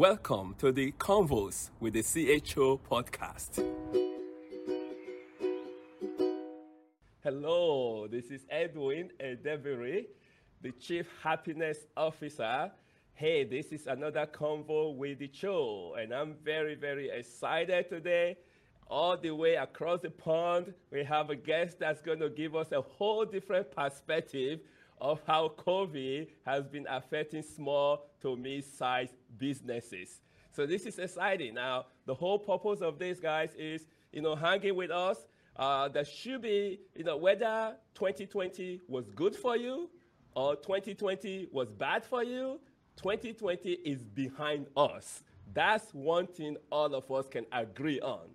Welcome to the Convos with the CHO podcast. Hello, this is Edwin Edebiri, the Chief Happiness Officer. Hey, this is another Convo with the CHO, and I'm very, very excited today. All the way across the pond, we have a guest that's going to give us a whole different perspective of how COVID has been affecting small to mid-sized businesses. So this is exciting. Now, the whole purpose of this, guys, is you know hanging with us. Uh, there should be you know whether 2020 was good for you or 2020 was bad for you. 2020 is behind us. That's one thing all of us can agree on.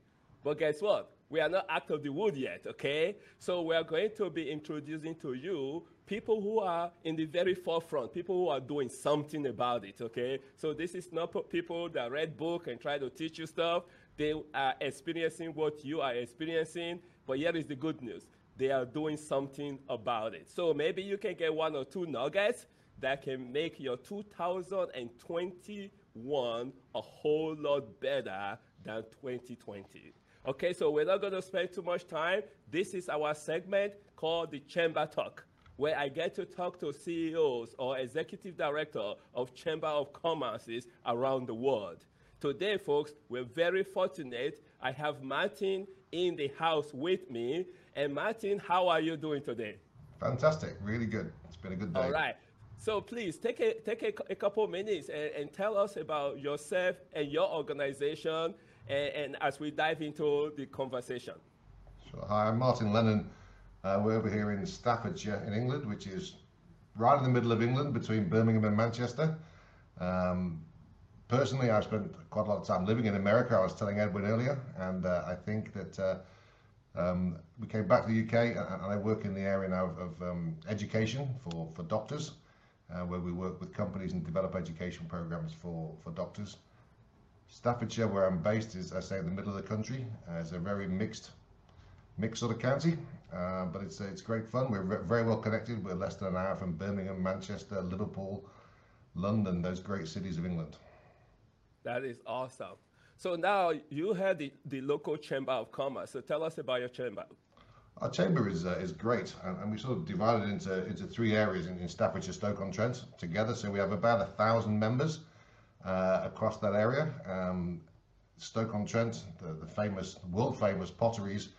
But guess what? We are not out of the wood yet, okay? So we are going to be introducing to you people who are in the very forefront, people who are doing something about it, okay? So this is not people that read book and try to teach you stuff. They are experiencing what you are experiencing, but here is the good news. They are doing something about it. So maybe you can get one or two nuggets that can make your 2021 a whole lot better than 2020. Okay, so we're not going to spend too much time. This is our segment called the Chamber Talk where I get to talk to CEOs or executive director of Chamber of Commerces around the world. Today, folks, we're very fortunate. I have Martin in the house with me. And Martin, how are you doing today? Fantastic, really good. It's been a good day. All right. So please take a, take a, a couple minutes and, and, tell us about yourself and your organization and, and as we dive into the conversation. Sure. Hi, I'm Martin Lennon. Uh, we're over here in Staffordshire in England, which is right in the middle of England between Birmingham and Manchester. Um, personally, I've spent quite a lot of time living in America. I was telling Edwin earlier, and uh, I think that uh, um, we came back to the UK, and, and, I work in the area now of, of um, education for for doctors, uh, where we work with companies and develop education programs for for doctors. Staffordshire, where I'm based, is I say in the middle of the country. Uh, it's a very mixed mixed sort of county, uh, but it's it's great fun. We're very well connected. We're less than an hour from Birmingham, Manchester, Liverpool, London, those great cities of England. That is awesome. So now you have the, the local chamber of commerce. So tell us about your chamber. Our chamber is uh, is great, and, and, we sort of divided into into three areas in, in Staffordshire, Stoke on Trent together. So we have about a thousand members uh, across that area. Um, Stoke on Trent, the, the famous, world famous potteries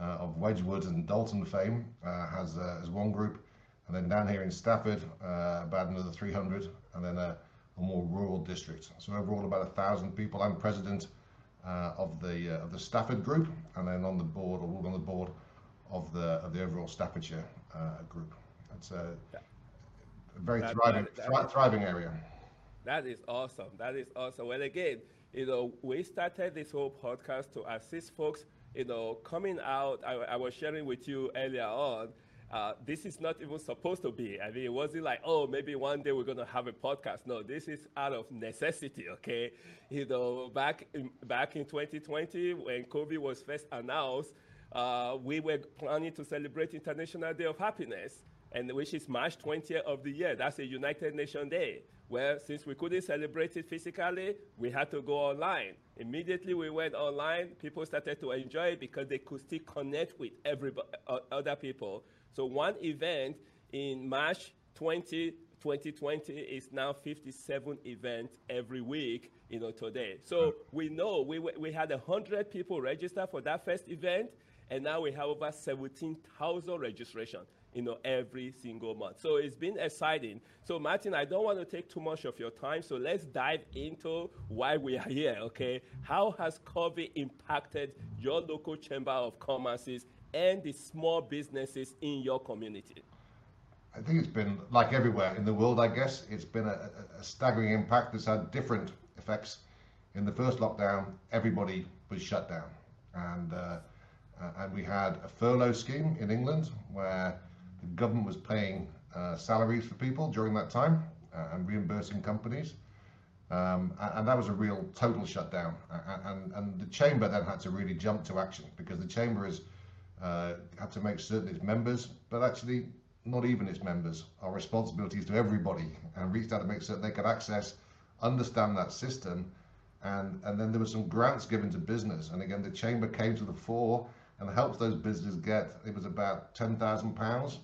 Uh, of Wedgwood and Doulton fame uh, has, uh, has one group. And then down here in Stafford, uh, about another 300, and then a, a, more rural district. So overall about a thousand people. I'm president uh, of the of the Stafford group, and then on the board, or on the board of the of the overall Staffordshire group. It's a, a very that, thriving that, that, thriving area. That is awesome. That is awesome. Well, again, you know, we started this whole podcast to assist folks you know, coming out, I, I was sharing with you earlier on, uh, this is not even supposed to be. I mean, it wasn't like, oh, maybe one day we're going to have a podcast. No, this is out of necessity, okay? You know, back in, back in 2020, when COVID was first announced, uh, we were planning to celebrate International Day of Happiness, and which is March 20th of the year. That's a United Nations Day. Well, since we couldn't celebrate it physically, we had to go online. Immediately we went online, people started to enjoy it because they could still connect with everybody, uh, other people. So one event in March 20, 2020 is now 57 events every week, you know, today. So we know we, we had 100 people register for that first event, and now we have over 17,000 registrations you know, every single month. So it's been exciting. So Martin, I don't want to take too much of your time. So let's dive into why we are here, okay? How has COVID impacted your local chamber of commerces and the small businesses in your community? I think it's been like everywhere in the world, I guess. It's been a, a staggering impact that's had different effects. In the first lockdown, everybody was shut down. And, uh, and we had a furlough scheme in England where the government was paying uh, salaries for people during that time uh, and reimbursing companies. Um, and that was a real total shutdown. And, and, the chamber then had to really jump to action because the chamber has uh, had to make certain its members, but actually not even its members, are responsibilities to everybody and reached out to make certain they could access understand that system. And, and then there were some grants given to business. And again, the chamber came to the fore and helped those businesses get, it was about £10,000,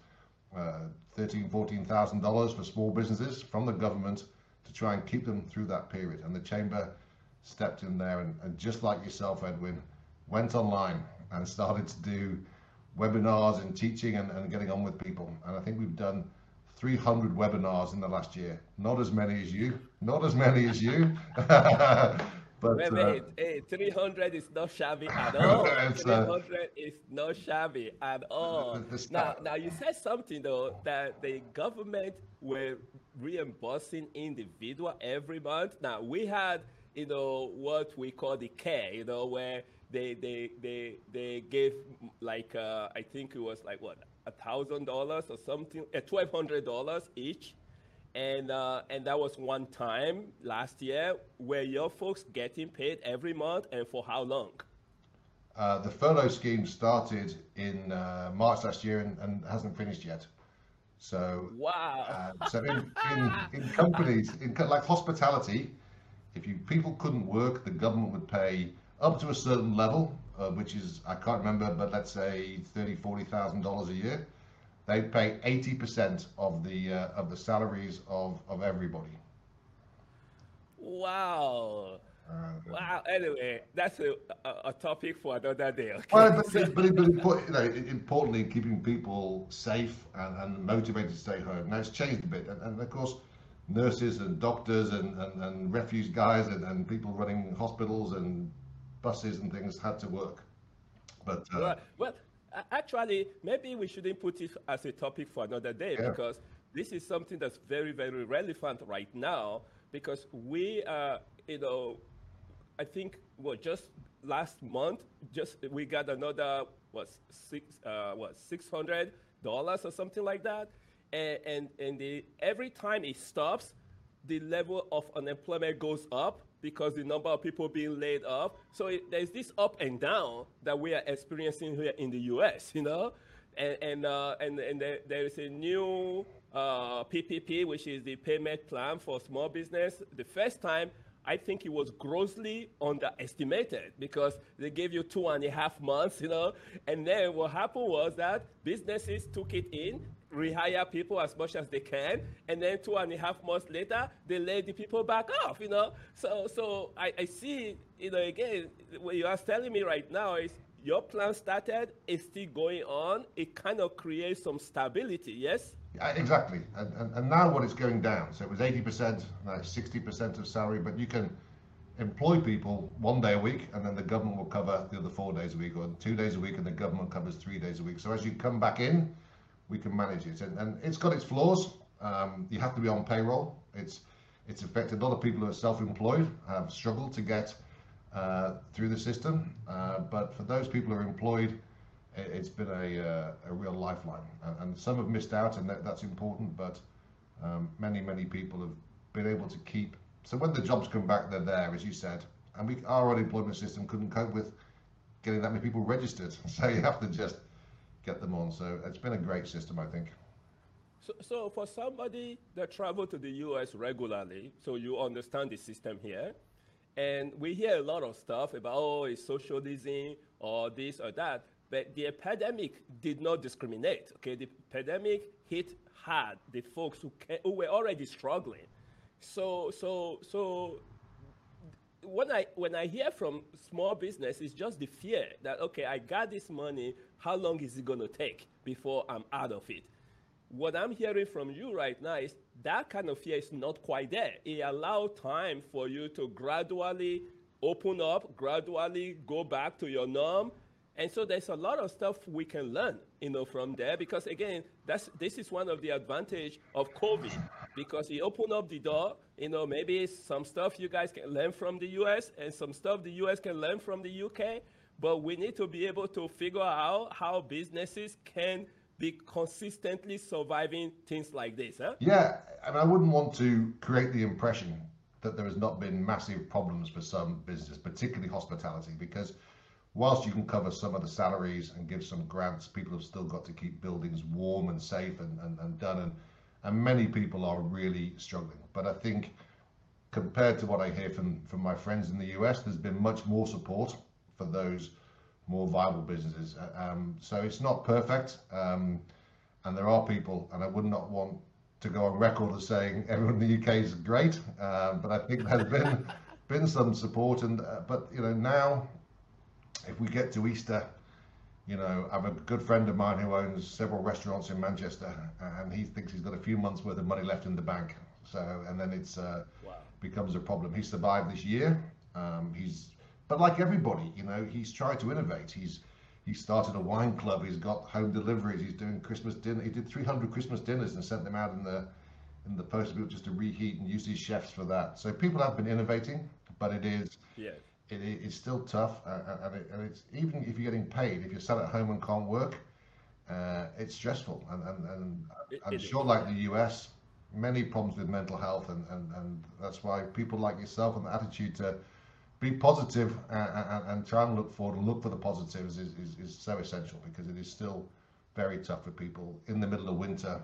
uh, $13,000, $14,000 for small businesses from the government to try and keep them through that period. And the chamber stepped in there and, and just like yourself, Edwin, went online and started to do webinars and teaching and, and getting on with people. And I think we've done 300 webinars in the last year. Not as many as you, not as many as you. but wait, wait, uh, hey, 300 is not shabby at all. 300 uh, is not shabby at all. now, now you said something though that the government were reimbursing individual every month. Now we had, you know, what we call the care, you know, where they they they they gave like uh, I think it was like what a thousand dollars or something, uh, twelve hundred dollars each, and uh, and that was one time last year. Were your folks getting paid every month, and for how long? Uh, the furlough scheme started in uh, March last year and, and, hasn't finished yet. So wow. Uh, so in, in, in companies in like hospitality, if you people couldn't work, the government would pay up to a certain level, uh, which is I can't remember, but let's say thirty, forty thousand dollars a year. They pay eighty percent of the uh, of the salaries of of everybody. Wow. Uh, wow. Anyway, that's a, a, a, topic for another day. Okay? Well, but, but, but, but you know, importantly, keeping people safe and, and, motivated to stay home. Now it's changed a bit, and, and of course, nurses and doctors and, and, and refuse guys and, and people running hospitals and buses and things had to work. But uh, well, well, actually, maybe we shouldn't put it as a topic for another day yeah. because this is something that's very, very relevant right now because we, uh, you know, I think well, just last month, just we got another what six, uh, what six hundred dollars or something like that, and and, and the, every time it stops, the level of unemployment goes up because the number of people being laid off. So it, there's this up and down that we are experiencing here in the U.S. You know, and and uh, and, and there, there is a new uh, PPP, which is the payment plan for small business. The first time. I think it was grossly underestimated because they gave you two and a half months, you know. And then what happened was that businesses took it in, rehire people as much as they can, and then two and a half months later, they let the people back off, you know. So, so I, I see, you know, again, what you are telling me right now is your plan started, it's still going on. It kind of creates some stability, yes? Exactly. And, and, and now what it's going down. So it was 80%, now it's 60% of salary, but you can employ people one day a week and then the government will cover the other four days a week or two days a week and the government covers three days a week. So as you come back in, we can manage it. And, and it's got its flaws. Um, you have to be on payroll. It's it's affected a lot of people who are self-employed have struggled to get uh, through the system. Uh, but for those people who are employed, it, has been a, uh, a real lifeline. And, and, some have missed out, and that, that's important. But um, many many people have been able to keep. So when the jobs come back, they're there, as you said. And we our unemployment system couldn't cope with getting that many people registered. So you have to just get them on. So it's been a great system, I think. So, so for somebody that travel to the U.S. regularly, so you understand the system here, and we hear a lot of stuff about oh, it's socialism or this or that, but the epidemic did not discriminate. Okay, the epidemic hit hard the folks who, who were already struggling. So, so, so when I when I hear from small business, it's just the fear that okay, I got this money, how long is it going to take before I'm out of it? What I'm hearing from you right now is that kind of fear is not quite there. It allows time for you to gradually open up, gradually go back to your norm. And so there's a lot of stuff we can learn, you know, from there because again, that's this is one of the advantage of COVID because it opened up the door. You know, maybe some stuff you guys can learn from the US and some stuff the US can learn from the UK but we need to be able to figure out how businesses can be consistently surviving things like this. Huh? Yeah, and I wouldn't want to create the impression that there has not been massive problems for some businesses, particularly hospitality, because whilst you can cover some of the salaries and give some grants, people have still got to keep buildings warm and safe and, and, and done. And, and many people are really struggling. But I think compared to what I hear from from my friends in the US, there's been much more support for those more viable businesses. Uh, um, so it's not perfect, um, and there are people, and I would not want to go on record as saying everyone in the UK is great, um, but I think there's been been some support, and uh, but you know now, if we get to Easter, you know I have a good friend of mine who owns several restaurants in Manchester, and he thinks he's got a few months worth of money left in the bank. So and then it's uh, wow. becomes a problem. He survived this year. Um, he's but like everybody, you know, he's tried to innovate. He's he started a wine club. He's got home deliveries. He's doing Christmas dinner. He did 300 Christmas dinners and sent them out in the in the post just to reheat and use his chefs for that. So people have been innovating, but it is yeah. It is still tough, uh, uh, and, it, and, it's even if you're getting paid, if you're sat at home and can't work, uh, it's stressful. And and, and it, I'm it sure, like the US, many problems with mental health, and, and and that's why people like yourself and the attitude to be positive and, and, and, try and look forward and look for the positives is, is, is so essential because it is still very tough for people in the middle of winter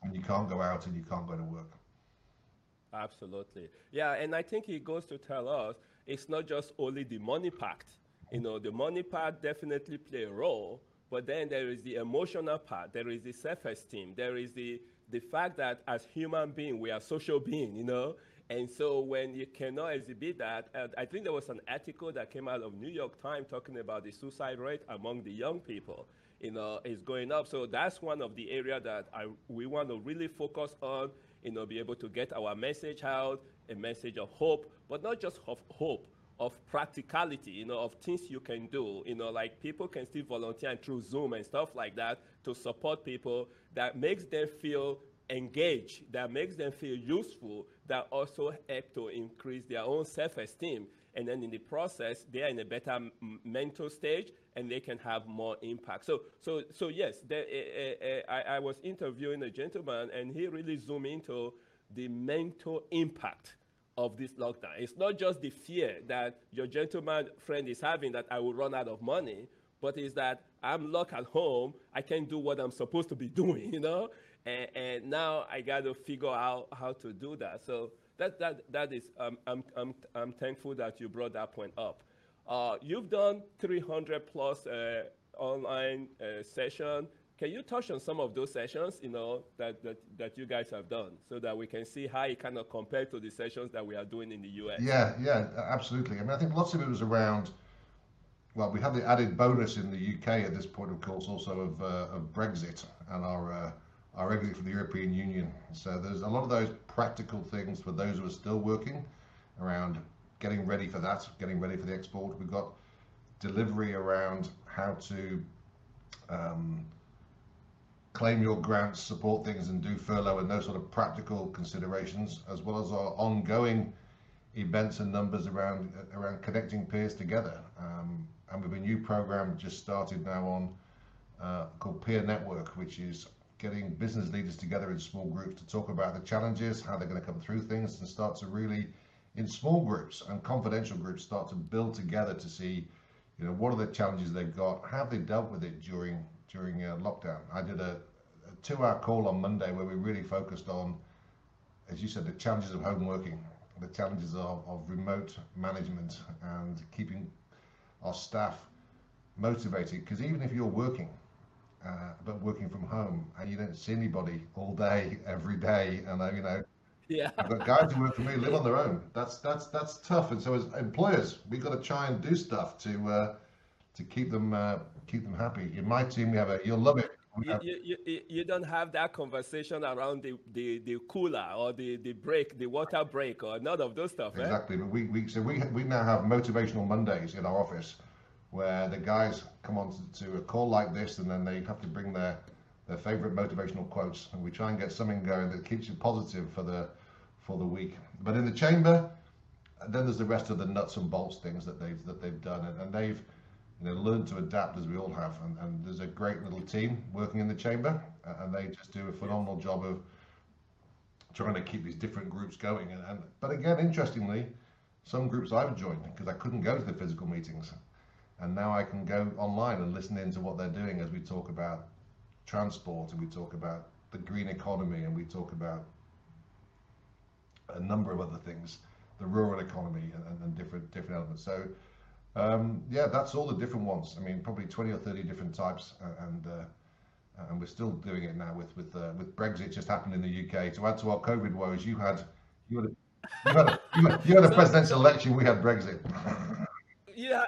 when you can't go out and you can't go to work. Absolutely. Yeah, and I think it goes to tell us it's not just only the money part. You know, the money part definitely play a role, but then there is the emotional part, there is the self-esteem, there is the the fact that as human being, we are social being, you know, and so when you cannot exhibit that, uh, I think there was an article that came out of New York Times talking about the suicide rate among the young people, you know, is going up. So that's one of the areas that I, we want to really focus on, you know, be able to get our message out, a message of hope, but not just of hope, of practicality, you know, of things you can do, you know, like people can still volunteer and through Zoom and stuff like that to support people that makes them feel engaged, that makes them feel useful, that also help to increase their own self-esteem. And then in the process, they are in a better mental stage and they can have more impact. So, so, so yes, uh, uh, I, I was interviewing a gentleman and he really zoomed into the mental impact of this lockdown. It's not just the fear that your gentleman friend is having that I will run out of money, but it's that I'm locked at home, I can't do what I'm supposed to be doing, you know? And, and now I got to figure out how to do that. So that, that, that is, um, I'm, I'm, I'm thankful that you brought that point up. Uh, you've done 300 plus uh, online uh, session. Can you touch on some of those sessions, you know, that, that, that you guys have done so that we can see how it kind of compared to the sessions that we are doing in the US? Yeah, yeah, absolutely. I mean, I think lots of it was around, well, we had the added bonus in the UK at this point, of course, also of, uh, of Brexit and our uh, our exit from the European Union. So there's a lot of those practical things for those who are still working around getting ready for that, getting ready for the export. We've got delivery around how to um, claim your grants, support things, and do furlough and those sort of practical considerations, as well as our ongoing events and numbers around around connecting peers together. Um, and with a new program just started now on uh, called Peer Network, which is getting business leaders together in small groups to talk about the challenges, how they're going to come through things, and start to really, in small groups and confidential groups, start to build together to see, you know, what are the challenges they've got, how have they dealt with it during during uh, lockdown. I did a, a two-hour call on Monday where we really focused on, as you said, the challenges of home working, the challenges of, of remote management, and keeping our staff motivated. Because even if you're working uh, but working from home and you don't see anybody all day, every day. And, uh, you know, yeah. I've got guys who work for me live on their own. That's that's that's tough. And so as employers, we've got to try and do stuff to uh, to keep them uh, keep them happy. In my team, we have a you'll love it. You, you, you, you, don't have that conversation around the, the, the cooler or the, the break, the water break, or none of those stuff. Eh? Exactly. Eh? But we, we so we we now have motivational Mondays in our office where the guys come on to, to, a call like this and then they have to bring their their favorite motivational quotes and we try and get something going that keeps you positive for the for the week but in the chamber then there's the rest of the nuts and bolts things that they've that they've done and, and they've you know learned to adapt as we all have. And, and there's a great little team working in the chamber and they just do a phenomenal job of trying to keep these different groups going. And, and but again interestingly some groups I've joined because I couldn't go to the physical meetings. And now I can go online and listen in to what they're doing as we talk about transport and we talk about the green economy and we talk about a number of other things, the rural economy and, and different different elements. So um, yeah, that's all the different ones. I mean, probably 20 or 30 different types, uh, and uh, and we're still doing it now with with uh, with Brexit just happened in the UK. To add to our COVID woes, you had you had a, you had a, you had, a presidential election. We had Brexit. Yeah.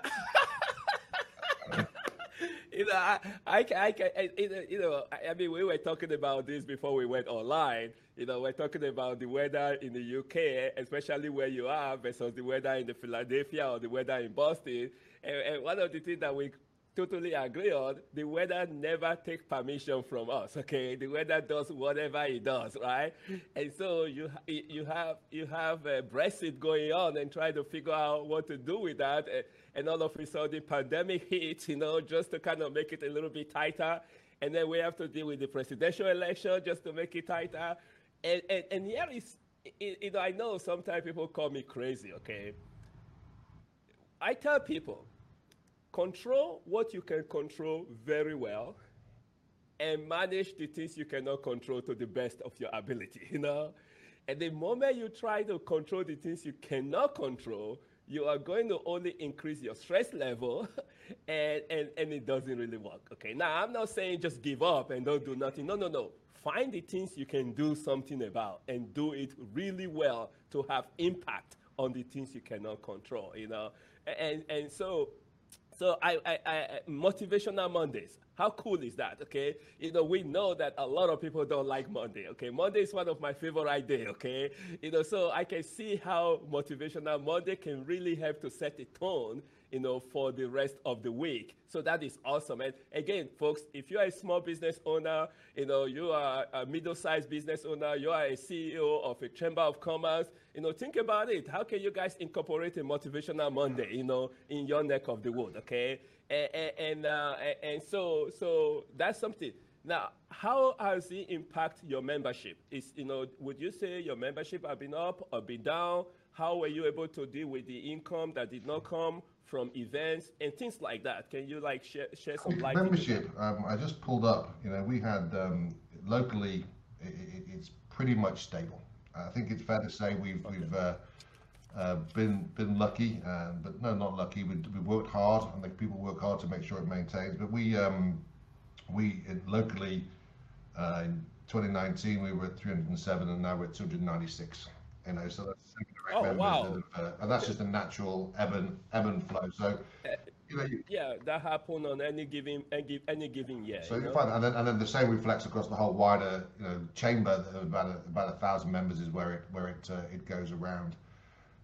You know, I, I, I, I, you know, I mean, we were talking about this before we went online. You know, we're talking about the weather in the UK, especially where you are, versus the weather in the Philadelphia or the weather in Boston. And, and one of the things that we totally agree on, the weather never take permission from us. Okay, the weather does whatever it does, right? And so you you have you have a Brexit going on and trying to figure out what to do with that. Eh, and all of a sudden, the pandemic hits, you know, just to kind of make it a little bit tighter. And then we have to deal with the presidential election just to make it tighter. And, and, and here is, you know, I know sometimes people call me crazy, okay? I tell people, control what you can control very well and manage the things you cannot control to the best of your ability, you know? And the moment you try to control the things you cannot control, you are going to only increase your stress level and, and, and it doesn't really work. Okay, now I'm not saying just give up and don't do nothing. No, no, no find the things you can do something about and do it really well to have impact on the things you cannot control, you know. And and so so I, I, I motivational Mondays. How cool is that? Okay, you know we know that a lot of people don't like Monday. Okay, Monday is one of my favorite day. Okay, you know so I can see how motivational Monday can really help to set a tone you know, for the rest of the week. So that is awesome. And again, folks, if you are a small business owner, you know, you are a middle-sized business owner, you are a CEO of a chamber of commerce, you know, think about it. How can you guys incorporate a motivational Monday, you know, in your neck of the wood, okay? And and, uh, and so so that's something. Now, how has it impact your membership? Is you know, would you say your membership have been up or been down? How were you able to deal with the income that did not come from events and things like that. Can you like share, share some light? Membership. Um, I just pulled up. You know, we had um, locally. It, it's pretty much stable. I think it's fair to say we've okay. we've uh, uh, been been lucky, uh, but no, not lucky. We we worked hard, and the people work hard to make sure it maintains. But we um, we locally uh, in 2019 we were at 307, and now we're at 296. You know, so oh, wow. uh, and that's just a natural ebb and ebb and flow. So, you know, you, yeah, that happen on any given any, any given year. So you find, and then and then the same reflects across the whole wider you know chamber. About a, about a thousand members is where it where it uh, it goes around.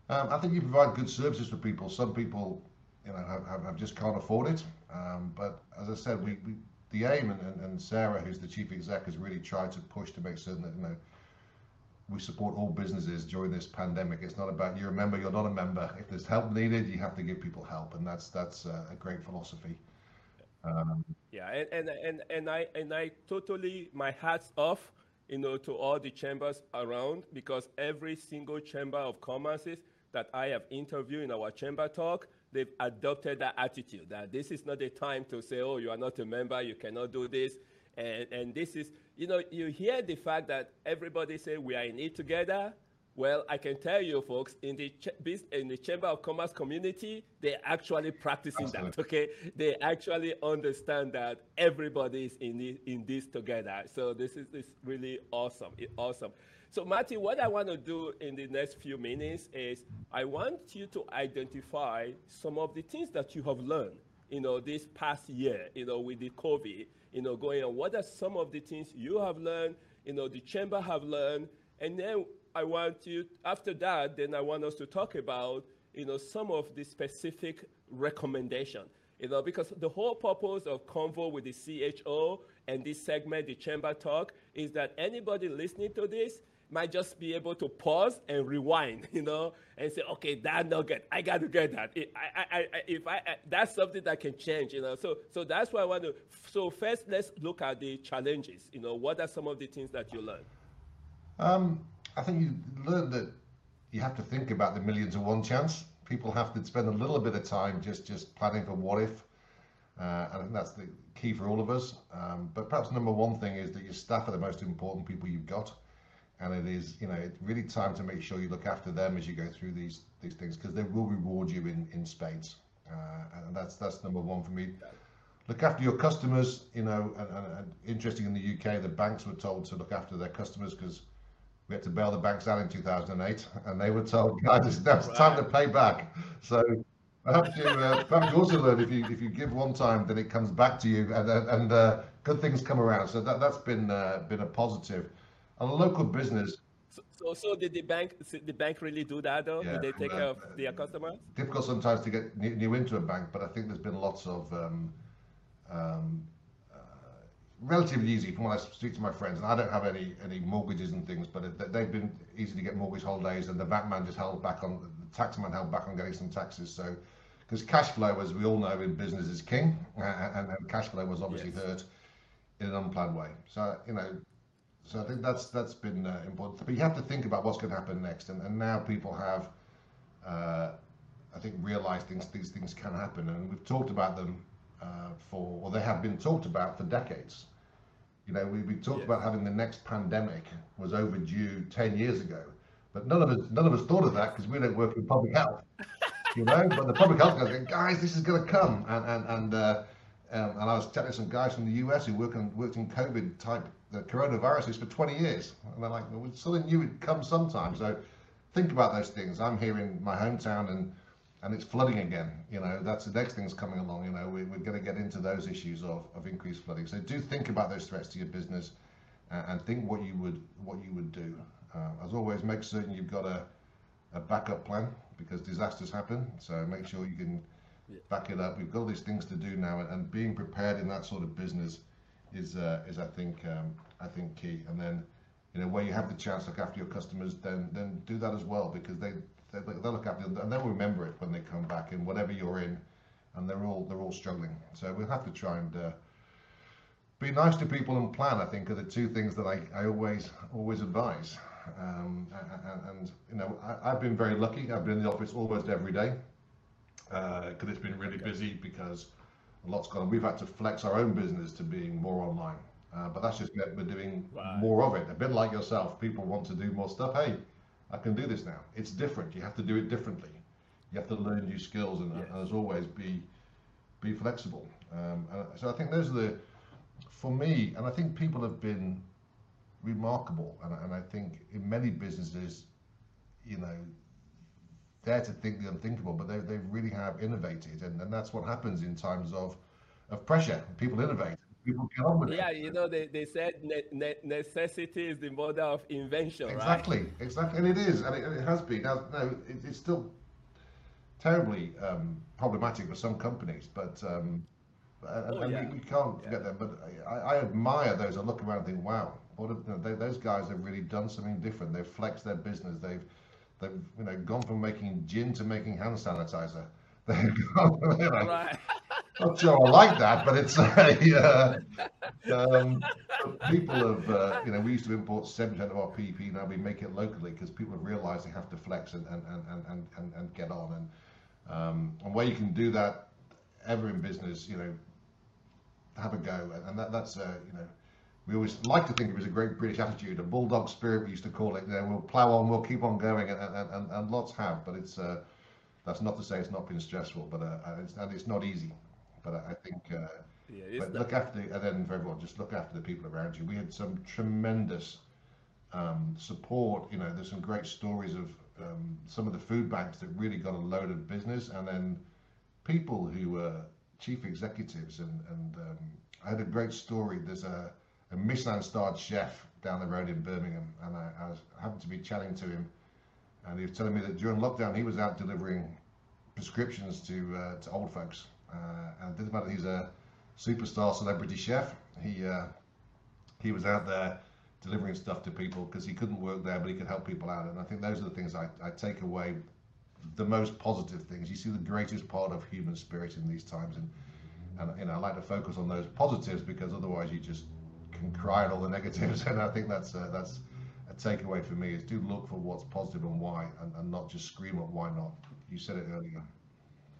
Um, I think you provide good services for people. Some people, you know, have, have just can't afford it. Um, but as I said, we, we the aim and, and, and Sarah, who's the chief exec, has really tried to push to make certain that you know we support all businesses during this pandemic. It's not about you're a member, you're not a member. If there's help needed, you have to give people help, and that's that's a great philosophy. Um, yeah, and, and and and I and I totally my hats off, you know, to all the chambers around because every single chamber of commerces that I have interviewed in our chamber talk, they've adopted that attitude that this is not a time to say, oh, you are not a member, you cannot do this. And, and this is, you know, you hear the fact that everybody say we are in it together. Well, I can tell you, folks, in the ch- in the Chamber of Commerce community, they're actually practicing Absolutely. that. Okay, they actually understand that everybody is in this, in this together. So this is, is really awesome. It, awesome. So, Marty, what I want to do in the next few minutes is I want you to identify some of the things that you have learned, you know, this past year, you know, with the COVID you know, going on. What are some of the things you have learned, you know, the chamber have learned, and then I want you, after that, then I want us to talk about, you know, some of the specific recommendation, you know, because the whole purpose of Convo with the CHO and this segment, the chamber talk, is that anybody listening to this might just be able to pause and rewind, you know, and say, okay, that nugget, I got to get that. I, I, I, if I, that's something that can change, you know. So, so that's why I want to. So first, let's look at the challenges. You know, what are some of the things that you learned? Um, I think you learned that you have to think about the millions of one chance. People have to spend a little bit of time just just planning for what if. Uh, I think that's the key for all of us. Um, but perhaps number one thing is that your staff are the most important people you've got and it is you know it's really time to make sure you look after them as you go through these these things because they will reward you in in spades, uh, and that's that's number one for me. Look after your customers, you know, and, and, and interesting in the UK, the banks were told to look after their customers because we had to bail the banks out in 2008, and they were told, guys, now it's time to pay back. So perhaps you, uh, perhaps you also learn if you if you give one time, then it comes back to you, and and uh, good things come around. So that that's been uh, been a positive. And a local business. So, so, so did the bank the bank really do that though? Yeah, did they take care of their customers? Difficult sometimes to get new, new, into a bank, but I think there's been lots of um, um, uh, relatively easy from when I speak to my friends, and I don't have any any mortgages and things, but it, they've been easy to get mortgage holidays, and the bank man just held back on the tax man held back on getting some taxes. So, because cash flow, as we all know in business, is king, and, and cash flow was obviously yes. hurt in an unplanned way. So, you know, so I think that's that's been uh, important. But you have to think about what's going to happen next, and, and now people have, uh, I think, realised things these things can happen, and we've talked about them uh, for, or they have been talked about for decades. You know, we, we talked about having the next pandemic was overdue ten years ago, but none of us none of us thought of that because we don't work in public health. you know, but the public health guys, guys, this is going to come, and and and. Um, and I was chatting to some guys from the US who work in, worked in COVID type the coronavirus for 20 years. And they're like, well, of knew it'd come sometime. So think about those things. I'm here in my hometown and and it's flooding again. You know, that's the next thing's coming along. You know, we, we're going to get into those issues of, of increased flooding. So do think about those threats to your business and, and think what you would what you would do. Uh, as always, make certain you've got a, a backup plan because disasters happen. So make sure you can back it up. We've got all these things to do now, and, and being prepared in that sort of business is uh, is I think um, I think key. And then you know where you have the chance to look after your customers, then then do that as well because they they they'll look after and they'll remember it when they come back in whatever you're in, and they're all they're all struggling. So we'll have to try and. Uh, be nice to people and plan. I think are the two things that I, I always always advise. Um, and, and, you know I, have been very lucky. I've been in the office almost every day because uh, it's been really busy because a lot's gone. We've had to flex our own business to being more online. Uh, but that's just we're doing right. more of it. A bit like yourself, people want to do more stuff. Hey, I can do this now. It's different. You have to do it differently. You have to learn new skills, and, yes. and as always, be be flexible. Um, so I think those are the, for me, and I think people have been remarkable, and, and I think in many businesses, you know, dare to think the unthinkable, but they, they really have innovated, and, and that's what happens in times of of pressure. People innovate. People get on with yeah, it. Yeah, you know, they, they said ne- ne- necessity is the mother of invention, exactly, right? Exactly, and it is, and it, it has been. Now, no, it, it's still terribly um, problematic for some companies, but um, oh, and yeah. we, we, can't yeah. forget them. But I, I, admire those. I look around and think, wow, what have, they, those guys have really done something different. They've flexed their business. They've They've you know gone from making gin to making hand sanitizer. They've gone, you know, right. not sure I like that, but it's a uh, um, people have uh, you know we used to import seven percent of our PP, now we make it locally because people have realised they have to flex and and, and, and, and, and get on and um, and where you can do that ever in business you know have a go and that that's uh, you know we always like to think it was a great British attitude, a bulldog spirit. We used to call it. You know, we'll plough on, we'll keep on going, and, and, and, and lots have. But it's uh, that's not to say it's not been stressful, but uh, and, it's, and it's not easy. But I think. Uh, yeah, but look after, and then for everyone, just look after the people around you. We had some tremendous um, support. You know, there's some great stories of um, some of the food banks that really got a load of business, and then people who were chief executives. And, and um, I had a great story. There's a a Michelin-starred chef down the road in Birmingham, and I, I happened to be chatting to him, and he was telling me that during lockdown he was out delivering prescriptions to uh, to old folks. Uh, and it doesn't matter he's a superstar celebrity chef. He uh, he was out there delivering stuff to people because he couldn't work there, but he could help people out. And I think those are the things I, I take away, the most positive things. You see the greatest part of human spirit in these times, and and you know I like to focus on those positives because otherwise you just can cry at all the negatives, and I think that's uh, that's a takeaway for me is do look for what's positive and why, and, and not just scream at why not. You said it earlier.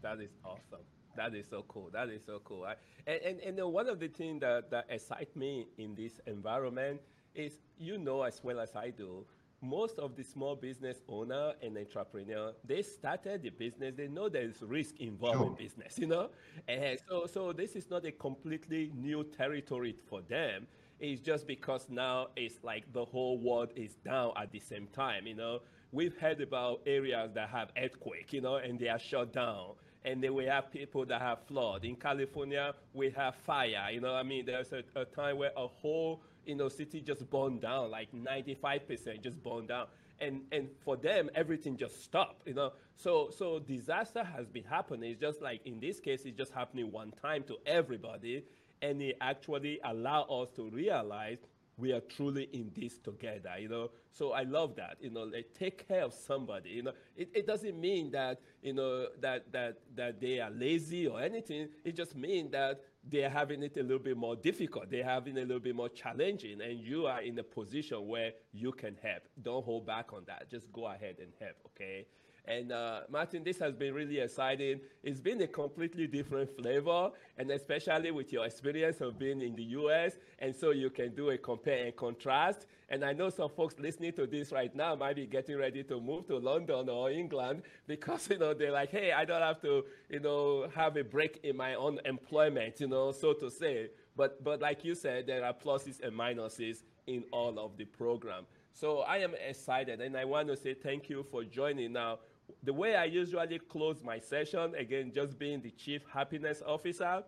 That is awesome. That is so cool. That is so cool. I, and and, and one of the things that, that excites me in this environment is you know as well as I do, most of the small business owner and entrepreneur, they started the business. They know there's risk involved sure. in business, you know, and so so this is not a completely new territory for them. It's just because now it's like the whole world is down at the same time, you know. We've heard about areas that have earthquake, you know, and they are shut down. And then we have people that have flood. In California, we have fire. You know, I mean, there's a, a time where a whole you know, city just burned down, like 95% just burned down. And, and for them, everything just stopped, you know. So, so disaster has been happening. It's just like in this case, it's just happening one time to everybody. And it actually allow us to realize we are truly in this together, you know. So I love that, you know, like take care of somebody, you know. It, it doesn't mean that, you know, that, that, that they are lazy or anything. It just means that they're having it a little bit more difficult. They're having a little bit more challenging, and you are in a position where you can help. Don't hold back on that. Just go ahead and help, okay? And uh, Martin, this has been really exciting. It's been a completely different flavor, and especially with your experience of being in the US, and so you can do a compare and contrast. And I know some folks listening to this right now might be getting ready to move to London or England because you know they're like, hey, I don't have to, you know, have a break in my own employment, you know, so to say. But but like you said, there are pluses and minuses in all of the program. So I am excited, and I want to say thank you for joining now the way I usually close my session, again, just being the chief happiness officer,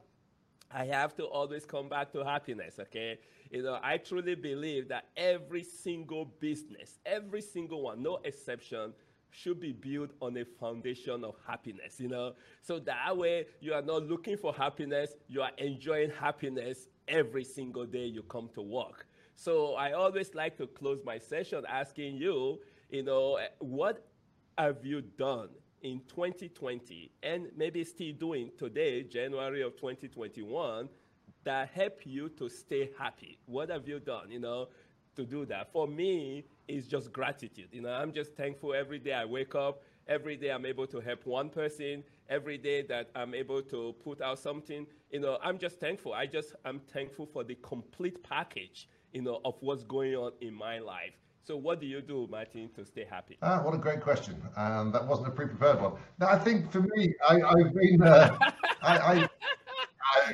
I have to always come back to happiness, okay? You know, I truly believe that every single business, every single one, no exception, should be built on a foundation of happiness, you know? So that way you are not looking for happiness, you are enjoying happiness every single day you come to work. So I always like to close my session asking you, you know, what have you done in 2020 and maybe still doing today, January of 2021, that help you to stay happy? What have you done, you know, to do that? For me, it's just gratitude. You know, I'm just thankful every day I wake up. Every day I'm able to help one person. Every day that I'm able to put out something, you know, I'm just thankful. I just, I'm thankful for the complete package, you know, of what's going on in my life. So what do you do, Martin, to stay happy? Ah, what a great question. And that wasn't a pre-prepared one. Now, I think for me, I, have been, uh, I,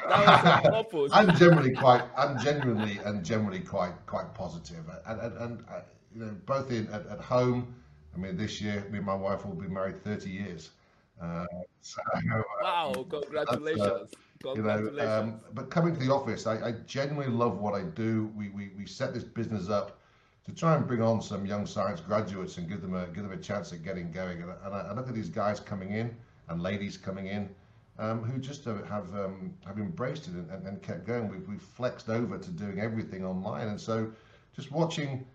I am generally quite, I'm genuinely and generally quite, quite positive, and and, and uh, you know, both in at, at, home. I mean, this year, me and my wife will be married 30 years. Uh, so, uh, wow! Congratulations. Uh, congratulations. You know, um, but coming to the office, I, I genuinely love what I do. We, we we set this business up to try and bring on some young science graduates and give them a give them a chance at getting going. And, and I, I, look at these guys coming in and ladies coming in um, who just have um, have embraced it and, and, kept going. We've, we've flexed over to doing everything online, and so just watching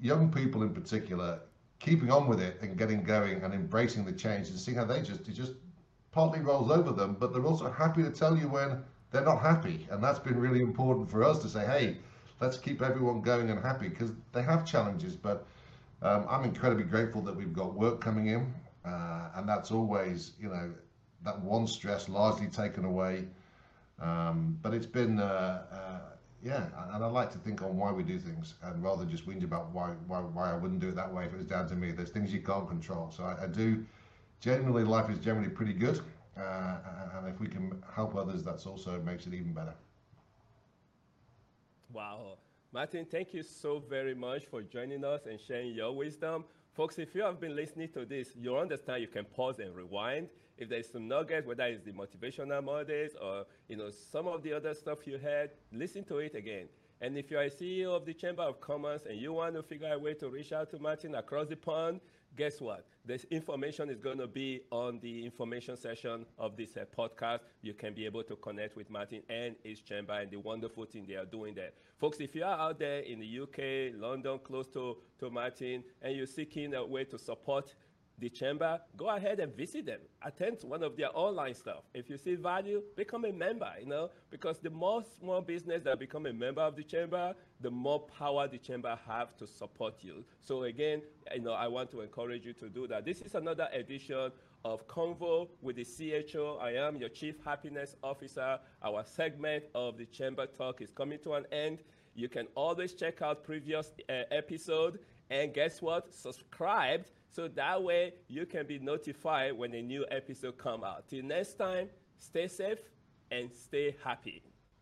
young people in particular keeping on with it and getting going and embracing the change and seeing how they just it just partly rolls over them, but they're also happy to tell you when they're not happy, and that's been really important for us to say, hey let's keep everyone going and happy because they have challenges. But um, I'm incredibly grateful that we've got work coming in, uh, and that's always, you know, that one stress largely taken away. Um, but it's been, uh, uh, yeah, and I like to think on why we do things, and rather just whinge about why, why why I wouldn't do it that way if it was down to me. There's things you can't control. So I, I do. Generally, life is generally pretty good, uh, and if we can help others, that's also makes it even better. Wow. Martin, thank you so very much for joining us and sharing your wisdom. Folks, if you have been listening to this, you understand you can pause and rewind. If there's some nuggets, whether it's the motivational models or you know some of the other stuff you had, listen to it again. And if you're a CEO of the Chamber of Commerce and you want to figure out a way to reach out to Martin across the pond, guess what? This information is going to be on the information session of this uh, podcast. You can be able to connect with Martin and his chamber and the wonderful thing they are doing there. Folks, if you are out there in the UK, London, close to, to Martin, and you're seeking a way to support the chamber, go ahead and visit them. Attend one of their online stuff. If you see value, become a member, you know, because the more small business that become a member of the chamber, the more power the chamber have to support you. So again, you know, I want to encourage you to do that. This is another edition of Convo with the CHO. I am your Chief Happiness Officer. Our segment of the Chamber Talk is coming to an end. You can always check out previous uh, episode. And guess what? Subscribe so that way you can be notified when a new episode come out. Till next time, stay safe and stay happy.